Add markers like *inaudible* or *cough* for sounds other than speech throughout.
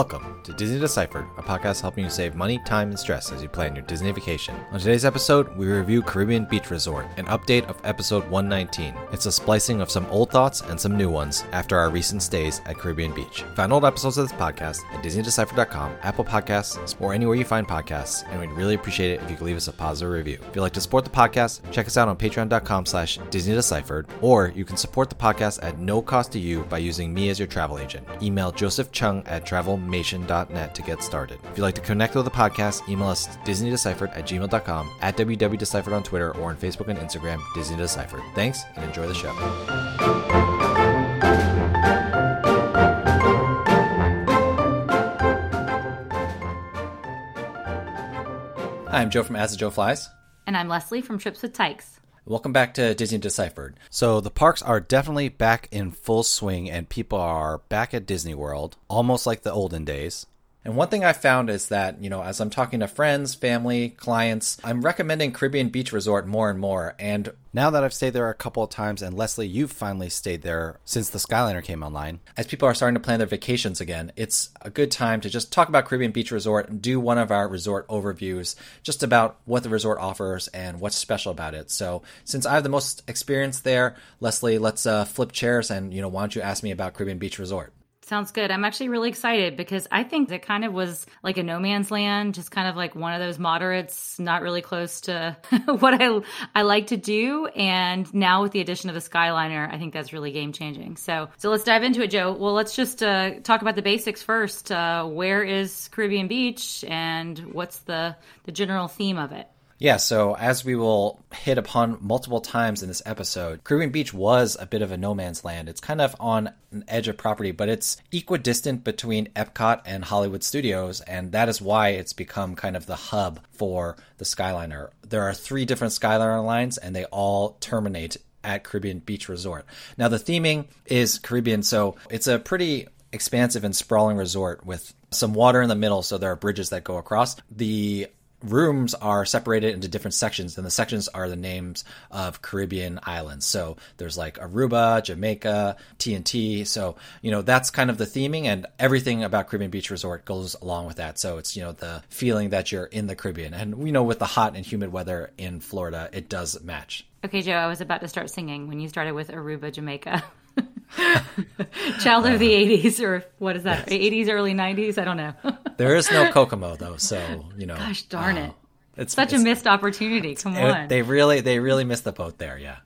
Welcome Disney Deciphered, a podcast helping you save money, time, and stress as you plan your Disney vacation. On today's episode, we review Caribbean Beach Resort, an update of episode 119. It's a splicing of some old thoughts and some new ones after our recent stays at Caribbean Beach. Find old episodes of this podcast at DisneyDeciphered.com, Apple Podcasts, or anywhere you find podcasts, and we'd really appreciate it if you could leave us a positive review. If you'd like to support the podcast, check us out on patreon.com slash DisneyDeciphered, or you can support the podcast at no cost to you by using me as your travel agent. Email Joseph Chung at travel mation.net to get started. If you'd like to connect with the podcast, email us disneydeciphered at gmail.com, at www.deciphered on Twitter, or on Facebook and Instagram, Disney Deciphered. Thanks, and enjoy the show. Hi, I'm Joe from As the Joe Flies. And I'm Leslie from Trips with Tykes. Welcome back to Disney Deciphered. So the parks are definitely back in full swing and people are back at Disney World, almost like the olden days. And one thing I found is that, you know, as I'm talking to friends, family, clients, I'm recommending Caribbean Beach Resort more and more. And now that I've stayed there a couple of times, and Leslie, you've finally stayed there since the Skyliner came online, as people are starting to plan their vacations again, it's a good time to just talk about Caribbean Beach Resort and do one of our resort overviews just about what the resort offers and what's special about it. So, since I have the most experience there, Leslie, let's uh, flip chairs and, you know, why don't you ask me about Caribbean Beach Resort? Sounds good. I'm actually really excited because I think it kind of was like a no man's land, just kind of like one of those moderates, not really close to *laughs* what I I like to do. And now with the addition of the Skyliner, I think that's really game changing. So so let's dive into it, Joe. Well, let's just uh, talk about the basics first. Uh, where is Caribbean Beach, and what's the the general theme of it? Yeah, so as we will hit upon multiple times in this episode, Caribbean Beach was a bit of a no man's land. It's kind of on an edge of property, but it's equidistant between Epcot and Hollywood Studios, and that is why it's become kind of the hub for the Skyliner. There are three different Skyliner lines, and they all terminate at Caribbean Beach Resort. Now, the theming is Caribbean, so it's a pretty expansive and sprawling resort with some water in the middle, so there are bridges that go across. The rooms are separated into different sections, and the sections are the names of Caribbean islands. So there's like Aruba, Jamaica, TNT. So, you know, that's kind of the theming, and everything about Caribbean Beach Resort goes along with that. So it's, you know, the feeling that you're in the Caribbean. And, you know, with the hot and humid weather in Florida, it does match. Okay, Joe, I was about to start singing when you started with Aruba, Jamaica. *laughs* *laughs* Child of the 80s, or what is that? Yes. 80s, early 90s? I don't know. *laughs* there is no Kokomo, though, so, you know. Gosh darn uh, it. It's such it's, a missed opportunity. Come on. they really, they really missed the boat there. Yeah.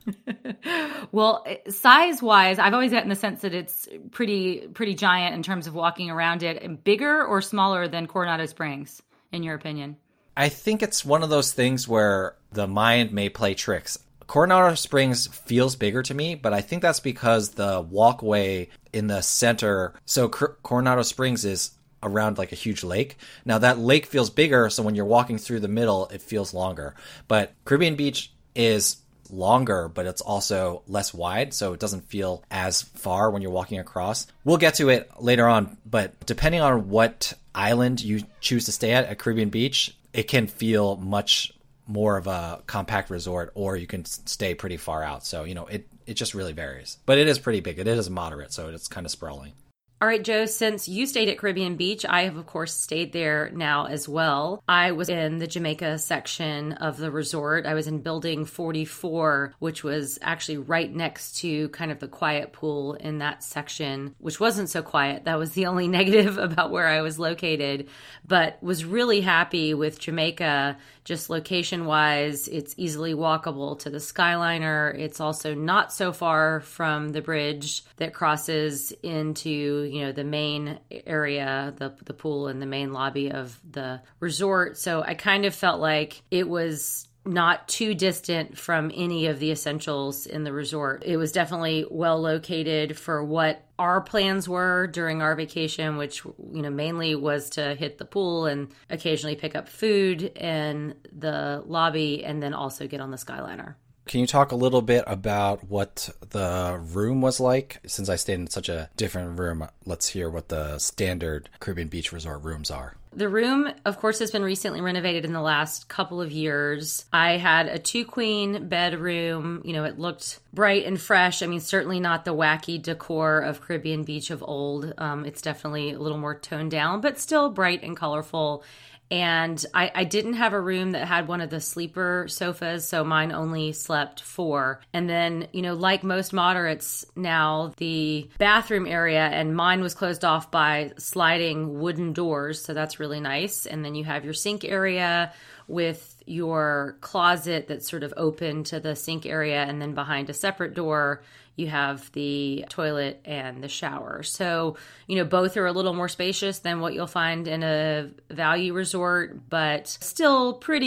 *laughs* well, size wise, I've always gotten the sense that it's pretty, pretty giant in terms of walking around it. Bigger or smaller than Coronado Springs, in your opinion? I think it's one of those things where the mind may play tricks. Coronado Springs feels bigger to me, but I think that's because the walkway in the center. So Coronado Springs is around like a huge lake. Now that lake feels bigger, so when you're walking through the middle, it feels longer. But Caribbean Beach is longer, but it's also less wide, so it doesn't feel as far when you're walking across. We'll get to it later on, but depending on what island you choose to stay at at Caribbean Beach, it can feel much more of a compact resort or you can stay pretty far out. So, you know, it, it just really varies. But it is pretty big. It is moderate, so it's kind of sprawling. All right, Joe, since you stayed at Caribbean Beach, I have, of course, stayed there now as well. I was in the Jamaica section of the resort. I was in building 44, which was actually right next to kind of the quiet pool in that section, which wasn't so quiet. That was the *laughs* only negative about where I was located, but was really happy with Jamaica just location wise. It's easily walkable to the Skyliner. It's also not so far from the bridge that crosses into you know the main area the the pool and the main lobby of the resort so i kind of felt like it was not too distant from any of the essentials in the resort. It was definitely well located for what our plans were during our vacation, which you know mainly was to hit the pool and occasionally pick up food in the lobby and then also get on the Skyliner. Can you talk a little bit about what the room was like? Since I stayed in such a different room, let's hear what the standard Caribbean Beach Resort rooms are. The room, of course, has been recently renovated in the last couple of years. I had a two queen bedroom. You know, it looked bright and fresh. I mean, certainly not the wacky decor of Caribbean Beach of old. Um, it's definitely a little more toned down, but still bright and colorful and I, I, didn't have a room that had one of the sleeper sofas, so mine only slept four. And then, you know, like most moderates now, the bathroom area and mine was closed off by sliding wooden doors, so that's really nice. And then you have your sink area with your closet that's sort of open to the sink area, and then behind a separate door, you have the toilet and the shower. So, you know, both are a little more spacious than what you'll find in a value resort, but still pretty,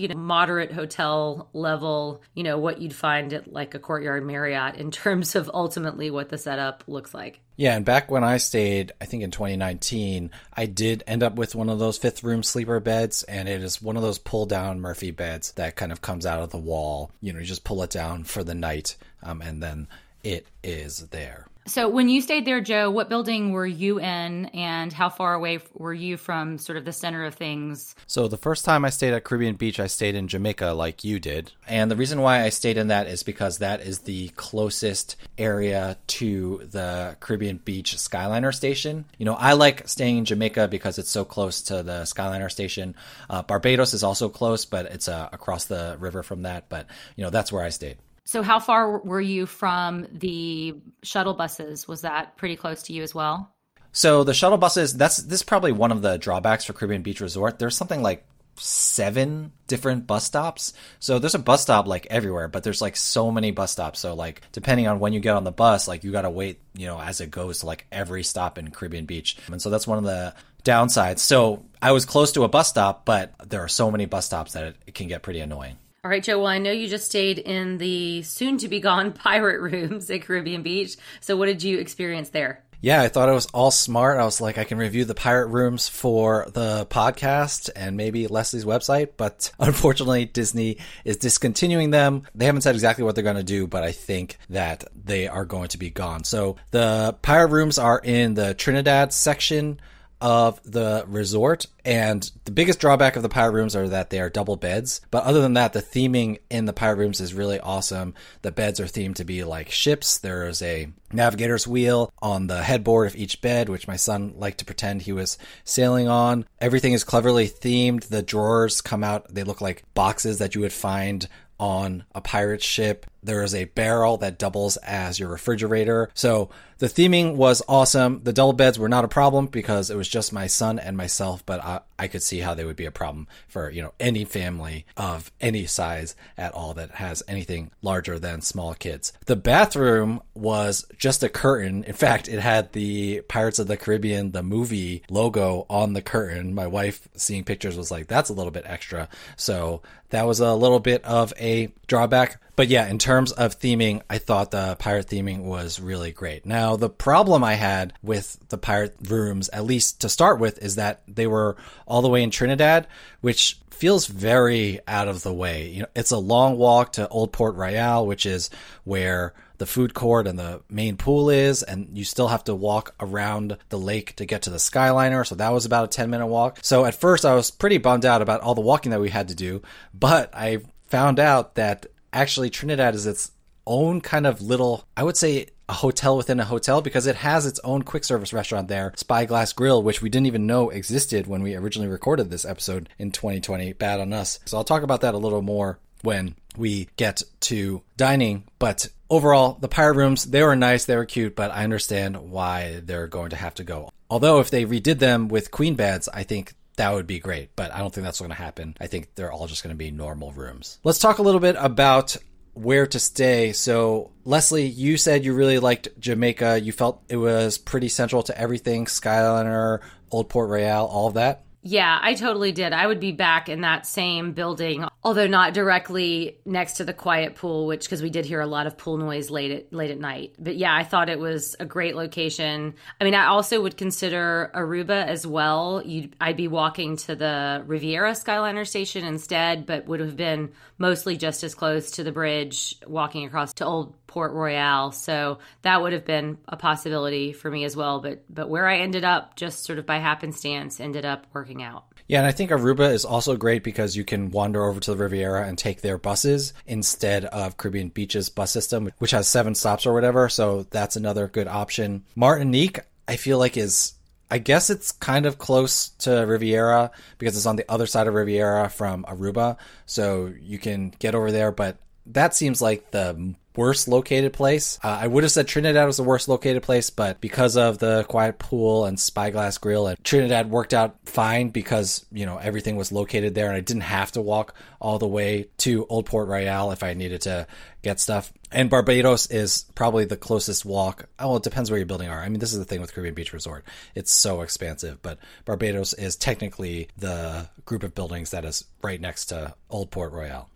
you know, moderate hotel level, you know, what you'd find at like a Courtyard Marriott in terms of ultimately what the setup looks like. Yeah, and back when I stayed, I think in 2019, I did end up with one of those fifth room sleeper beds, and it is one of those pull down Murphy beds that kind of comes out of the wall. You know, you just pull it down for the night, um, and then it is there. So, when you stayed there, Joe, what building were you in, and how far away were you from sort of the center of things? So, the first time I stayed at Caribbean Beach, I stayed in Jamaica, like you did. And the reason why I stayed in that is because that is the closest area to the Caribbean Beach Skyliner station. You know, I like staying in Jamaica because it's so close to the Skyliner station. Uh, Barbados is also close, but it's uh, across the river from that. But, you know, that's where I stayed. So, how far were you from the shuttle buses? Was that pretty close to you as well? So the shuttle buses, that's this is probably one of the drawbacks for Caribbean Beach Resort. There's something like seven different bus stops. So there's a bus stop like everywhere, but there's like so many bus stops. So like depending on when you get on the bus, like you got to wait, you know, as it goes to like every stop in Caribbean Beach. And so that's one of the downsides. So I was close to a bus stop, but there are so many bus stops that it, it can get pretty annoying. All right, Joe. Well, I know you just stayed in the soon to be gone *laughs* pirate rooms at Caribbean Beach. So, what did you experience there? Yeah, I thought it was all smart. I was like, I can review the pirate rooms for the podcast and maybe Leslie's website, but *laughs* unfortunately, Disney is discontinuing them. They haven't said exactly what they're going to do, but I think that they are going to be gone. So the pirate rooms are in the Trinidad section of the resort. And the biggest drawback of the pirate rooms are that they are double beds. But other than that, the theming in the pirate rooms is really awesome. The beds are themed to be like ships. There is a navigator's wheel on the headboard of each bed, which my son liked to pretend he was sailing on. Everything is cleverly themed. The drawers come out, they look like boxes that you would find on a pirate ship. There is a barrel that doubles as your refrigerator. So the theming was awesome. The double beds were not a problem because it was just my son and myself, but I, I could see how they would be a problem for, you know, any family of any size at all that has anything larger than small kids. The bathroom was just a curtain. In fact, it had the Pirates of the Caribbean, the movie logo on the curtain. My wife seeing pictures was like, that's a little bit extra. So that was a little bit of a drawback. But yeah, in terms of theming, I thought the pirate theming was really great. Now, the problem I had with the pirate rooms, at least to start with, is that they were all the way in Trinidad, which feels very out of the way. You know, it's a long walk to Old Port Royal, which is where the food court and the main pool is, and you still have to walk around the lake to get to the Skyliner. So that was about a 10 minute walk. So at first I was pretty bummed out about all the walking that we had to do, but I found out that actually Trinidad is its own kind of little, I would say, a hotel within a hotel because it has its own quick service restaurant there, Spyglass Grill, which we didn't even know existed when we originally recorded this episode in 2020. Bad on us. So I'll talk about that a little more when we get to dining. But overall, the pirate rooms, they were nice, they were cute, but I understand why they're going to have to go. Although if they redid them with queen beds, I think that would be great. But I don't think that's going to happen. I think they're all just going to be normal rooms. Let's talk a little bit about where to stay. So, Leslie, you said you really liked Jamaica. You felt it was pretty central to everything Skyliner, Old Port Royal, all of that. Yeah, I totally did. I would be back in that same building, although not directly next to the quiet pool, which because we did hear a lot of pool noise late at late at night. But yeah, I thought it was a great location. I mean, I also would consider Aruba as well. You'd, I'd be walking to the Riviera Skyliner station instead, but would have been mostly just as close to the bridge, walking across to Old Port Royal. So that would have been a possibility for me as well. But but where I ended up, just sort of by happenstance, ended up working out. Yeah, and I think Aruba is also great because you can wander over to the Riviera and take their buses instead of Caribbean Beach's bus system, which has seven stops or whatever. So that's another good option. Martinique, I feel like is I guess it's kind of close to Riviera because it's on the other side of Riviera from Aruba. So you can get over there, but that seems like the worst located place. Uh, I would have said Trinidad was the worst located place, but because of the quiet pool and Spyglass Grill, and Trinidad worked out fine because you know everything was located there, and I didn't have to walk all the way to Old Port Royal if I needed to get stuff. And Barbados is probably the closest walk. Oh, well, it depends where your building are. I mean, this is the thing with Caribbean Beach Resort; it's so expansive. But Barbados is technically the group of buildings that is right next to Old Port Royale.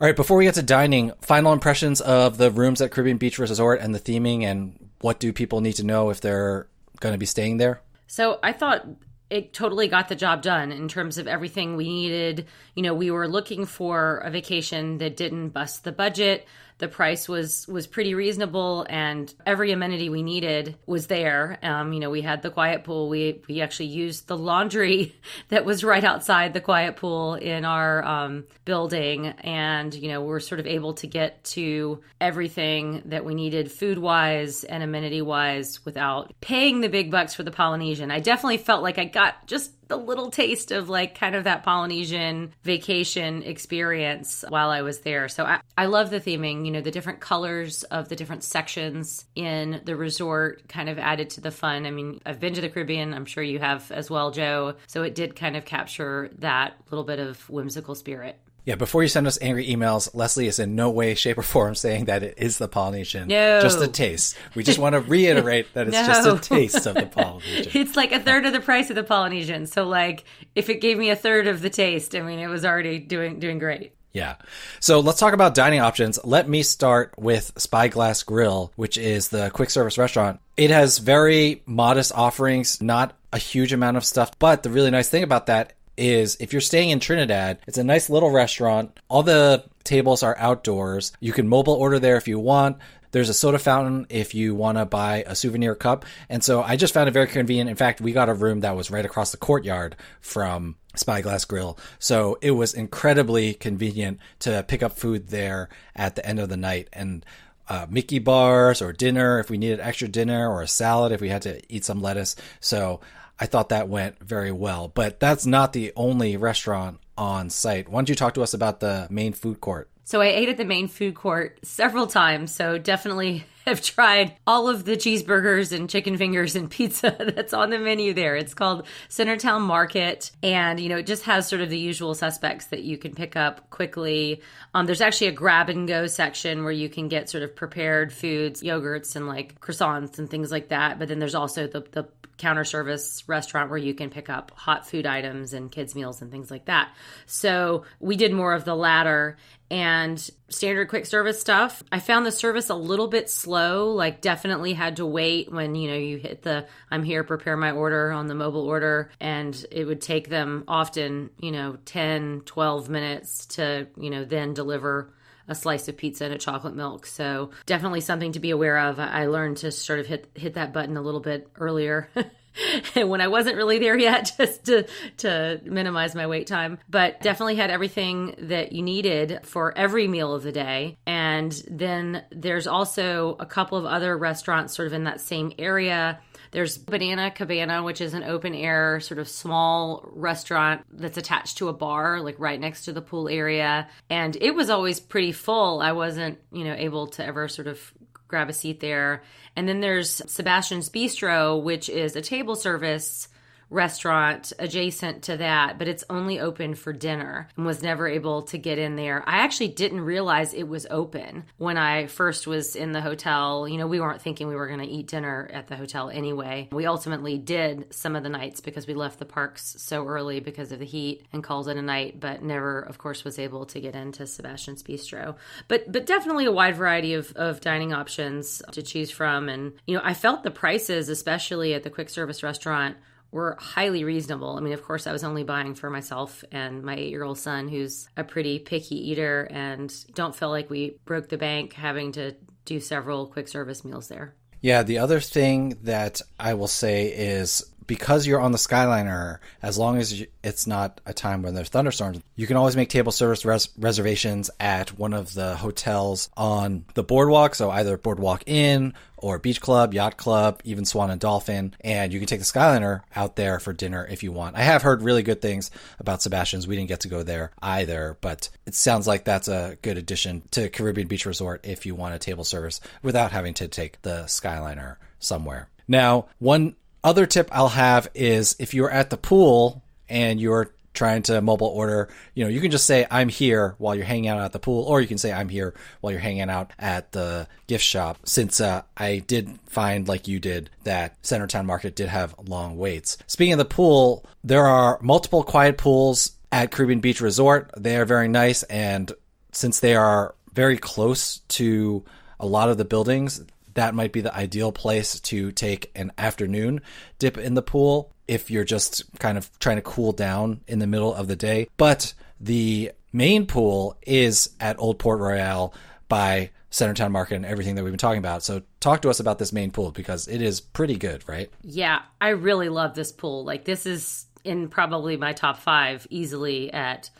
All right, before we get to dining, final impressions of the rooms at Caribbean Beach Resort and the theming, and what do people need to know if they're going to be staying there? So I thought it totally got the job done in terms of everything we needed. You know, we were looking for a vacation that didn't bust the budget the price was was pretty reasonable and every amenity we needed was there. Um, you know we had the quiet pool. We we actually used the laundry *laughs* that was right outside the quiet pool in our um, building. And you know we're sort of able to get to everything that we needed food wise and amenity wise without paying the big bucks for the polynesian. I definitely felt like i got just the little taste of like kind of that Polynesian vacation experience while I was there. So I, I love the theming, you know, the different colors of the different sections in the resort kind of added to the fun. I mean, I've been to the Caribbean, I'm sure you have as well, Joe. So it did kind of capture that little bit of whimsical spirit. Yeah, before you send us angry emails, Leslie is in no way, shape, or form saying that it is the Polynesian. No. Just a taste. We just want to *laughs* reiterate that it's no. just a taste of the *laughs* Polynesian. It's like a third of the price of the Polynesian. So like if it gave me a third of the taste, I mean it was already doing doing great. Yeah. So let's talk about dining options. Let me start with Spyglass Grill, which is the quick service restaurant. It has very modest offerings, not a huge amount of stuff, but the really nice thing about that is if you're staying in Trinidad, it's a nice little restaurant. All the tables are outdoors. You can mobile order there if you want. There's a soda fountain if you want to buy a souvenir cup. And so I just found it very convenient. In fact, we got a room that was right across the courtyard from Spyglass Grill. So it was incredibly convenient to pick up food there at the end of the night. And uh, Mickey bars or dinner if we needed extra dinner or a salad if we had to eat some lettuce. So I thought that went very well. But that's not the only restaurant on site. Why don't you talk to us about the main food court? So I ate at the main food court several times. So definitely *laughs* have tried all of the cheeseburgers and chicken fingers and *laughs* pizza that's on the menu there. It's called Centertown Market. And, you know, it just has sort of the usual suspects that you can pick up quickly. Um, there's actually a grab and go section where you can get sort of prepared foods, yogurts and like croissants and things like that. But then there's also the, the counter service restaurant where you can pick up hot food items and kids meals and things like that. So we did more of the latter and standard quick service stuff. I found the service a little bit slow, like definitely had to wait when, you know, you hit the I'm here prepare my order on the mobile order and it would take them often, you know, 10, 12 minutes to, you know, then deliver a slice of pizza and a chocolate milk. So definitely something to be aware of. I learned to sort of hit hit that button a little bit earlier. *laughs* when I wasn't really there yet, *laughs* just to to minimize my wait time. But definitely had everything that you needed for every meal of the day. And then there's also a couple of other restaurants sort of in that same area there's Banana Cabana, which is an open air sort of small restaurant that's attached to a bar, like right next to the pool area. And it was always pretty full. I wasn't, you know, able to ever sort of grab a seat there. And then there's Sebastian's Bistro, which is a table service restaurant adjacent to that, but it's only open for dinner and was never able to get in there. I actually didn't realize it was open when I first was in the hotel. You know, we weren't thinking we were going to eat dinner at the hotel anyway. We ultimately did some of the nights because we left the parks so early because of the heat and called it a night, but never, of course, was able to get into Sebastian's Bistro. But but definitely a wide variety of, of dining options to choose from. And, you know, I felt the prices, especially at the quick service restaurant, were highly reasonable. I mean, of course, I was only buying for myself and my eight year old son, who's a pretty picky eater, and don't feel like we broke the bank having to do several quick service meals there. Yeah, the other thing that I will say is because you're on the Skyliner, as long as it's not a time when there's thunderstorms, you can always make table service res- reservations at one of the hotels on the boardwalk. So either Boardwalk Inn or Beach Club, Yacht Club, even Swan and Dolphin. And you can take the Skyliner out there for dinner if you want. I have heard really good things about Sebastian's. We didn't get to go there either, but it sounds like that's a good addition to Caribbean Beach Resort if you want a table service without having to take the Skyliner somewhere. Now, one other tip I'll have is if you're at the pool and you're trying to mobile order, you know, you can just say I'm here while you're hanging out at the pool, or you can say I'm here while you're hanging out at the gift shop. Since uh, I did find, like you did, that Centertown Market did have long waits. Speaking of the pool, there are multiple quiet pools at Caribbean Beach Resort. They are very nice, and since they are very close to a lot of the buildings, that might be the ideal place to take an afternoon dip in the pool if you're just kind of trying to cool down in the middle of the day. But the main pool is at Old Port Royale by Centertown Market and everything that we've been talking about. So talk to us about this main pool because it is pretty good, right? Yeah, I really love this pool. Like this is in probably my top 5 easily at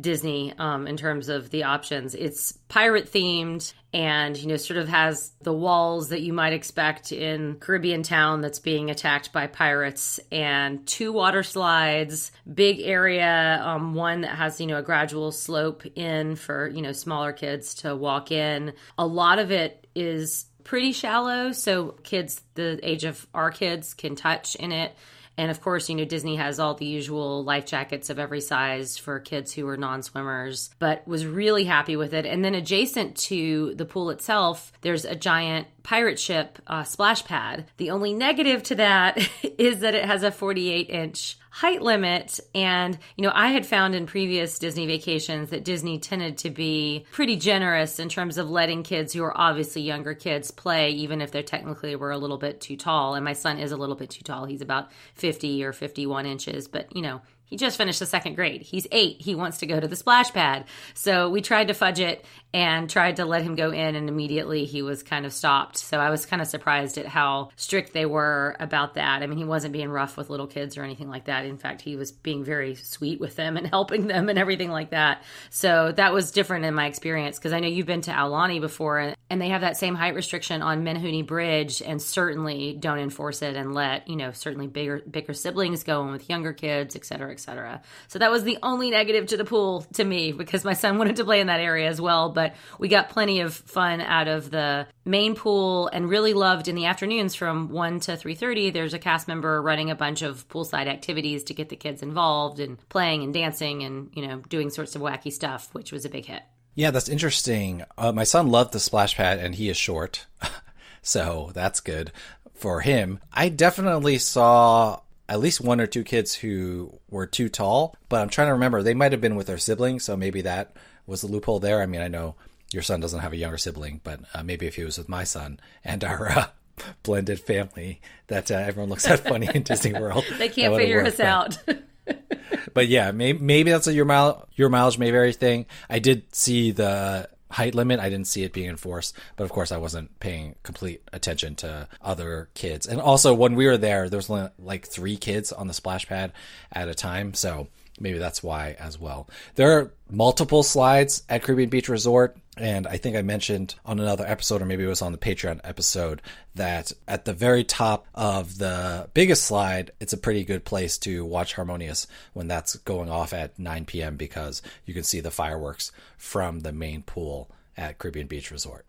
Disney um, in terms of the options. It's pirate themed and, you know, sort of has the walls that you might expect in Caribbean town that's being attacked by pirates and two water slides, big area, um, one that has, you know, a gradual slope in for, you know, smaller kids to walk in. A lot of it is pretty shallow, so kids the age of our kids can touch in it and of course, you know, Disney has all the usual life jackets of every size for kids who are non swimmers, but was really happy with it. And then adjacent to the pool itself, there's a giant pirate ship uh, splash pad. The only negative to that *laughs* is that it has a 48 inch height limit. And, you know, I had found in previous Disney vacations that Disney tended to be pretty generous in terms of letting kids who are obviously younger kids play, even if they're technically were a little bit too tall. And my son is a little bit too tall. He's about 50 or 51 inches, but, you know, he just finished the second grade. He's eight. He wants to go to the splash pad. So we tried to fudge it and tried to let him go in, and immediately he was kind of stopped. So I was kind of surprised at how strict they were about that. I mean, he wasn't being rough with little kids or anything like that. In fact, he was being very sweet with them and *laughs* helping them and everything like that. So that was different in my experience because I know you've been to Aulani before, and they have that same height restriction on Menehune Bridge, and certainly don't enforce it and let you know certainly bigger bigger siblings go in with younger kids, et cetera, et cetera. So that was the only negative to the pool to me because my son wanted to play in that area as well, but but we got plenty of fun out of the main pool and really loved in the afternoons from 1 to 3.30 there's a cast member running a bunch of poolside activities to get the kids involved and playing and dancing and you know doing sorts of wacky stuff which was a big hit. Yeah that's interesting. Uh, my son loved the splash pad and he is short. *laughs* So that's good for him. I definitely saw at least one or two kids who were too tall but i'm trying to remember they might have been with their siblings so maybe that was the loophole there. I mean, I know your son doesn't have a younger sibling, but uh, maybe if he was with my son and our uh, *laughs* blended family, that uh, everyone looks at funny in Disney *laughs* World. they can't figure worked, us but, out. *laughs* but yeah, maybe, maybe that's a your mile your mileage may vary thing. I did see the height limit. I didn't see it being enforced, but of course I wasn't paying complete attention to other kids. And also when we were there, there was only like three kids on the splash pad at a time, so maybe that's why as well. There are multiple slides at Caribbean Beach Resort. And I think I mentioned on another episode, or maybe it was on the Patreon episode, that at the very top of the biggest slide, it's a pretty good place to watch Harmonious when that's going off at 9 p.m. because you can see the fireworks from the main pool at Caribbean Beach Resort.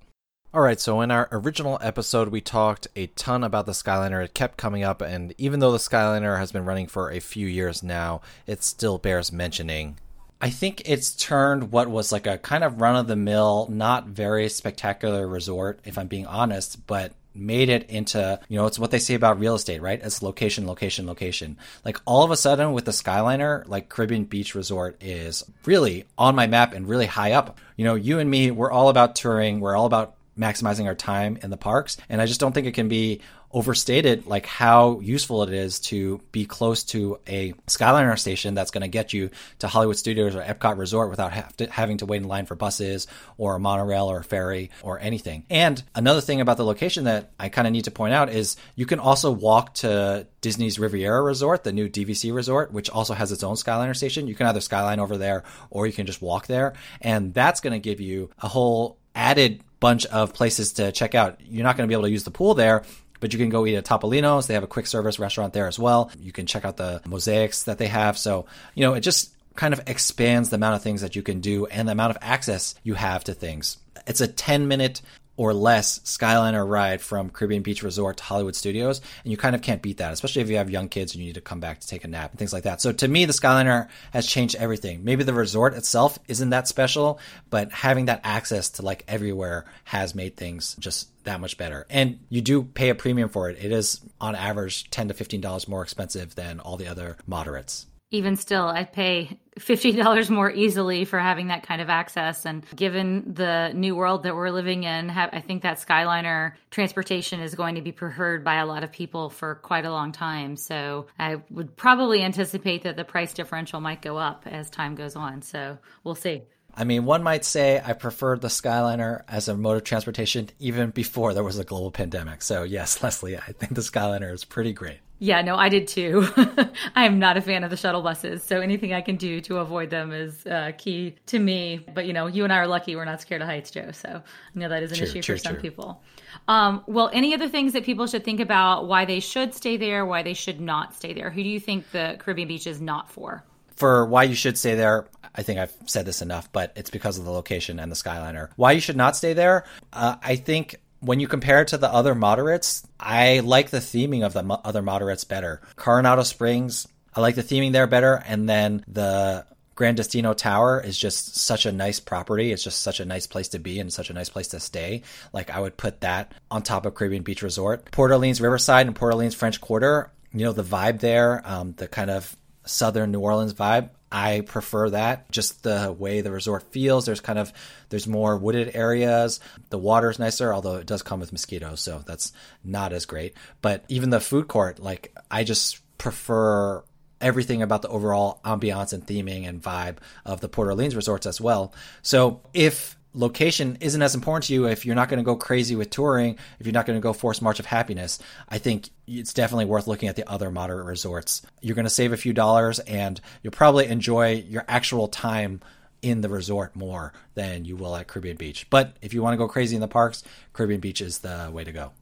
All right, so in our original episode, we talked a ton about the Skyliner. It kept coming up, and even though the Skyliner has been running for a few years now, it still bears mentioning. I think it's turned what was like a kind of run of the mill, not very spectacular resort, if I'm being honest, but made it into, you know, it's what they say about real estate, right? It's location, location, location. Like all of a sudden with the Skyliner, like Caribbean Beach Resort is really on my map and really high up. You know, you and me, we're all about touring. We're all about maximizing our time in the parks. And I just don't think it can be overstated like how useful it is to be close to a Skyliner station that's going to get you to Hollywood Studios or Epcot Resort without to, having to wait in line for buses or a monorail or a ferry or anything. And another thing about the location that I kind of need to point out is you can also walk to Disney's Riviera Resort, the new DVC resort, which also has its own Skyliner station. You can either Skyline over there or you can just walk there. And that's going to give you a whole added bunch of places to check out. You're not going to be able to use the pool there, but you can go eat at Topolino's. They have a quick service restaurant there as well. You can check out the mosaics that they have. So, you know, it just kind of expands the amount of things that you can do and the amount of access you have to things. It's a 10 minute or less Skyliner ride from Caribbean Beach Resort to Hollywood Studios. And you kind of can't beat that, especially if you have young kids and you need to come back to take a nap and things like that. So to me, the Skyliner has changed everything. Maybe the resort itself isn't that special, but having that access to like everywhere has made things just that much better. And you do pay a premium for it. It is on average 10 to $15 more expensive than all the other moderates even still, I'd pay $50 more easily for having that kind of access. And given the new world that we're living in, I think that Skyliner transportation is going to be preferred by a lot of people for quite a long time. So I would probably anticipate that the price differential might go up as time goes on. So we'll see. I mean, one might say I preferred the Skyliner as a mode of transportation even before there was a global pandemic. So, yes, *laughs* Leslie, I think the Skyliner is pretty great. Yeah, no, I did too. *laughs* I am not a fan of the shuttle buses, so anything I can do to avoid them is uh, key to me. But you know, you and I are lucky; we're not scared of heights, Joe. So I know that is an true, issue true, for some true. people. Um, well, any other things that people should think about why they should stay there, why they should not stay there? Who do you think the Caribbean beach is not for? For why you should stay there, I think I've said this enough, but it's because of the location and the Skyliner. Why you should not stay there? Uh, I think when you compare it to the other moderates, I like the theming of the mo- other moderates better. Coronado Springs, I like the theming there better, and then the Gran Destino Tower is just such a nice property. It's just such a nice place to be and such a nice place to stay. Like I would put that on top of Caribbean Beach Resort. Port Orleans Riverside and Port Orleans French Quarter, you know, the vibe there, um, the kind of southern New Orleans vibe. I prefer that. Just the way the resort feels. There's kind of there's more wooded areas. The water is nicer, although it does come with mosquitoes, so that's not as great. But even the food court, like I just prefer everything about the overall ambiance and theming and vibe of the Port Orleans resorts as well. So if location isn't as important to you if you're not going to go crazy with touring, if you're not going to go force March of Happiness, I think it's definitely worth looking at the other moderate resorts. You're going to save a few dollars and you'll probably enjoy your actual time in the resort more than you will at Caribbean Beach. But if you want to go crazy in the parks, Caribbean Beach is the way to go.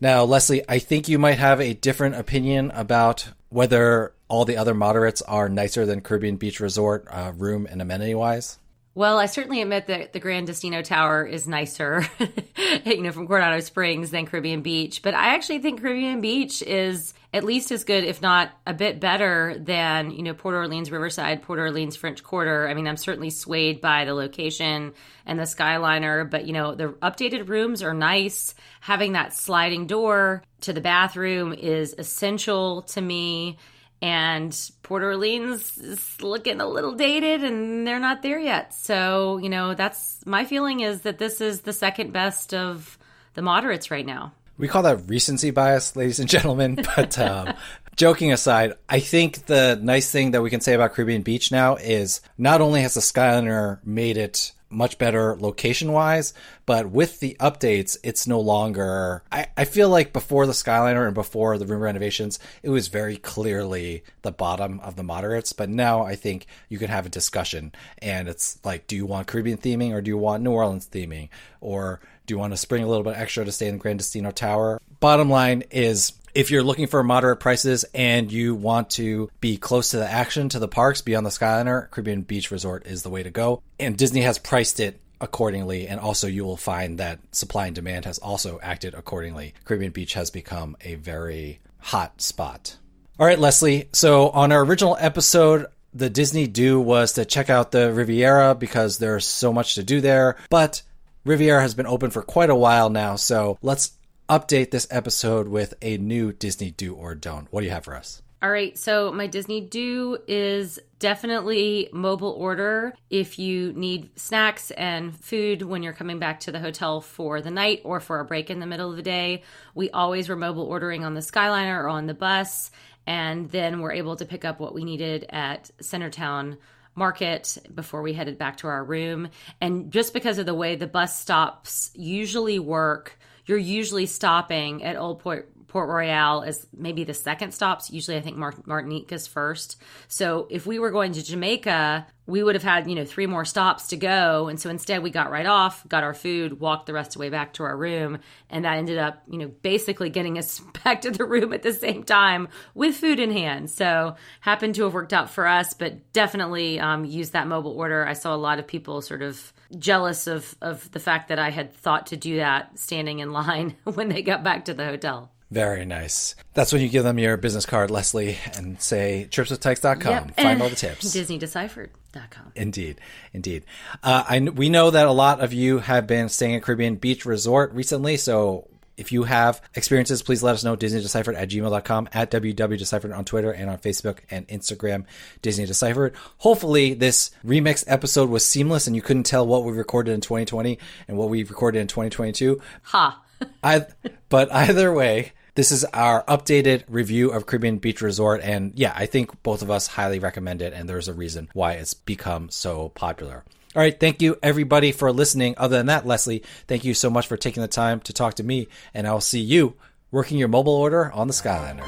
Now, Leslie, I think you might have a different opinion about whether all the other moderates are nicer than Caribbean Beach Resort, uh, room and amenity wise. Well, I certainly admit that the Gran Destino Tower is nicer, *laughs* you know, from Coronado Springs than Caribbean Beach. But I actually think Caribbean Beach is at least as good, if not a bit better, than you know Port Orleans Riverside, Port Orleans French Quarter. I mean, I'm certainly swayed by the location and the Skyliner, but you know the updated rooms are nice. Having that sliding door to the bathroom is essential to me and Port Orleans is looking a little dated and they're not there yet. So, you know, that's my feeling is that this is the second best of the moderates right now. We call that recency bias, ladies and gentlemen. *laughs* But um, joking aside, I think the nice thing that we can say about Caribbean Beach now is not only has the Skyliner made it much better location wise, but with the updates, it's no longer. I, I feel like before the Skyliner and before the room renovations, it was very clearly the bottom of the moderates. But now I think you can have a discussion, and it's like, do you want Caribbean theming or do you want New Orleans theming? Or do you want to spring a little bit extra to stay in the Gran Destino Tower? Bottom line is if you're looking for moderate prices and you want to be close to the action to the parks beyond the Skyliner, Caribbean Beach Resort is the way to go. And Disney has priced it accordingly. And also, you will find that supply and demand has also acted accordingly. Caribbean Beach has become a very hot spot. All right, Leslie. So, on our original episode, the Disney do was to check out the Riviera because there's so much to do there. But Riviera has been open for quite a while now. So, let's update this episode with a new Disney do or don't. What do you have for us? All right, so my Disney do is definitely mobile order if you need snacks and food when you're coming back to the hotel for the night or for a break in the middle of the day. We always were mobile ordering on the Skyliner or on the bus, and then we're able to pick up what we needed at Centertown market before we headed back to our room. And just because of the way the bus stops usually work, you're usually stopping at Old Port Port Royale is maybe the second stops. Usually, I think Martinique is first. So if we were going to Jamaica, we would have had, you know, three more stops to go. And so instead, we got right off, got our food, walked the rest of the way back to our room. And that ended up, you know, basically getting us *laughs* back to the room at the same time with food in hand. So happened to have worked out for us, but definitely um, used that mobile order. I saw a lot of people sort of jealous of, of the fact that I had thought to do that standing in line *laughs* when they got back to the hotel. Very nice. That's when you give them your business card, Leslie, and say tripswithtykes.com. Yep. Find all the *laughs* tips. DisneyDeciphered.com. Indeed. Indeed. Uh, I, we know that a lot of you have been staying at Caribbean Beach Resort recently, so if you have experiences, please let us know. DisneyDeciphered at gmail.com, at www.deciphered on Twitter and on Facebook and Instagram, Disney Deciphered. Hopefully, this remix episode was seamless and you couldn't tell what we recorded in 2020 and what we recorded in 2022. Ha. I, but either way, this is our updated review of Caribbean Beach Resort. And yeah, I think both of us highly recommend it. And there's a reason why it's become so popular. All right. Thank you, everybody, for listening. Other than that, Leslie, thank you so much for taking the time to talk to me. And I'll see you working your mobile order on the Skyliner.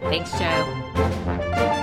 Thanks, Joe.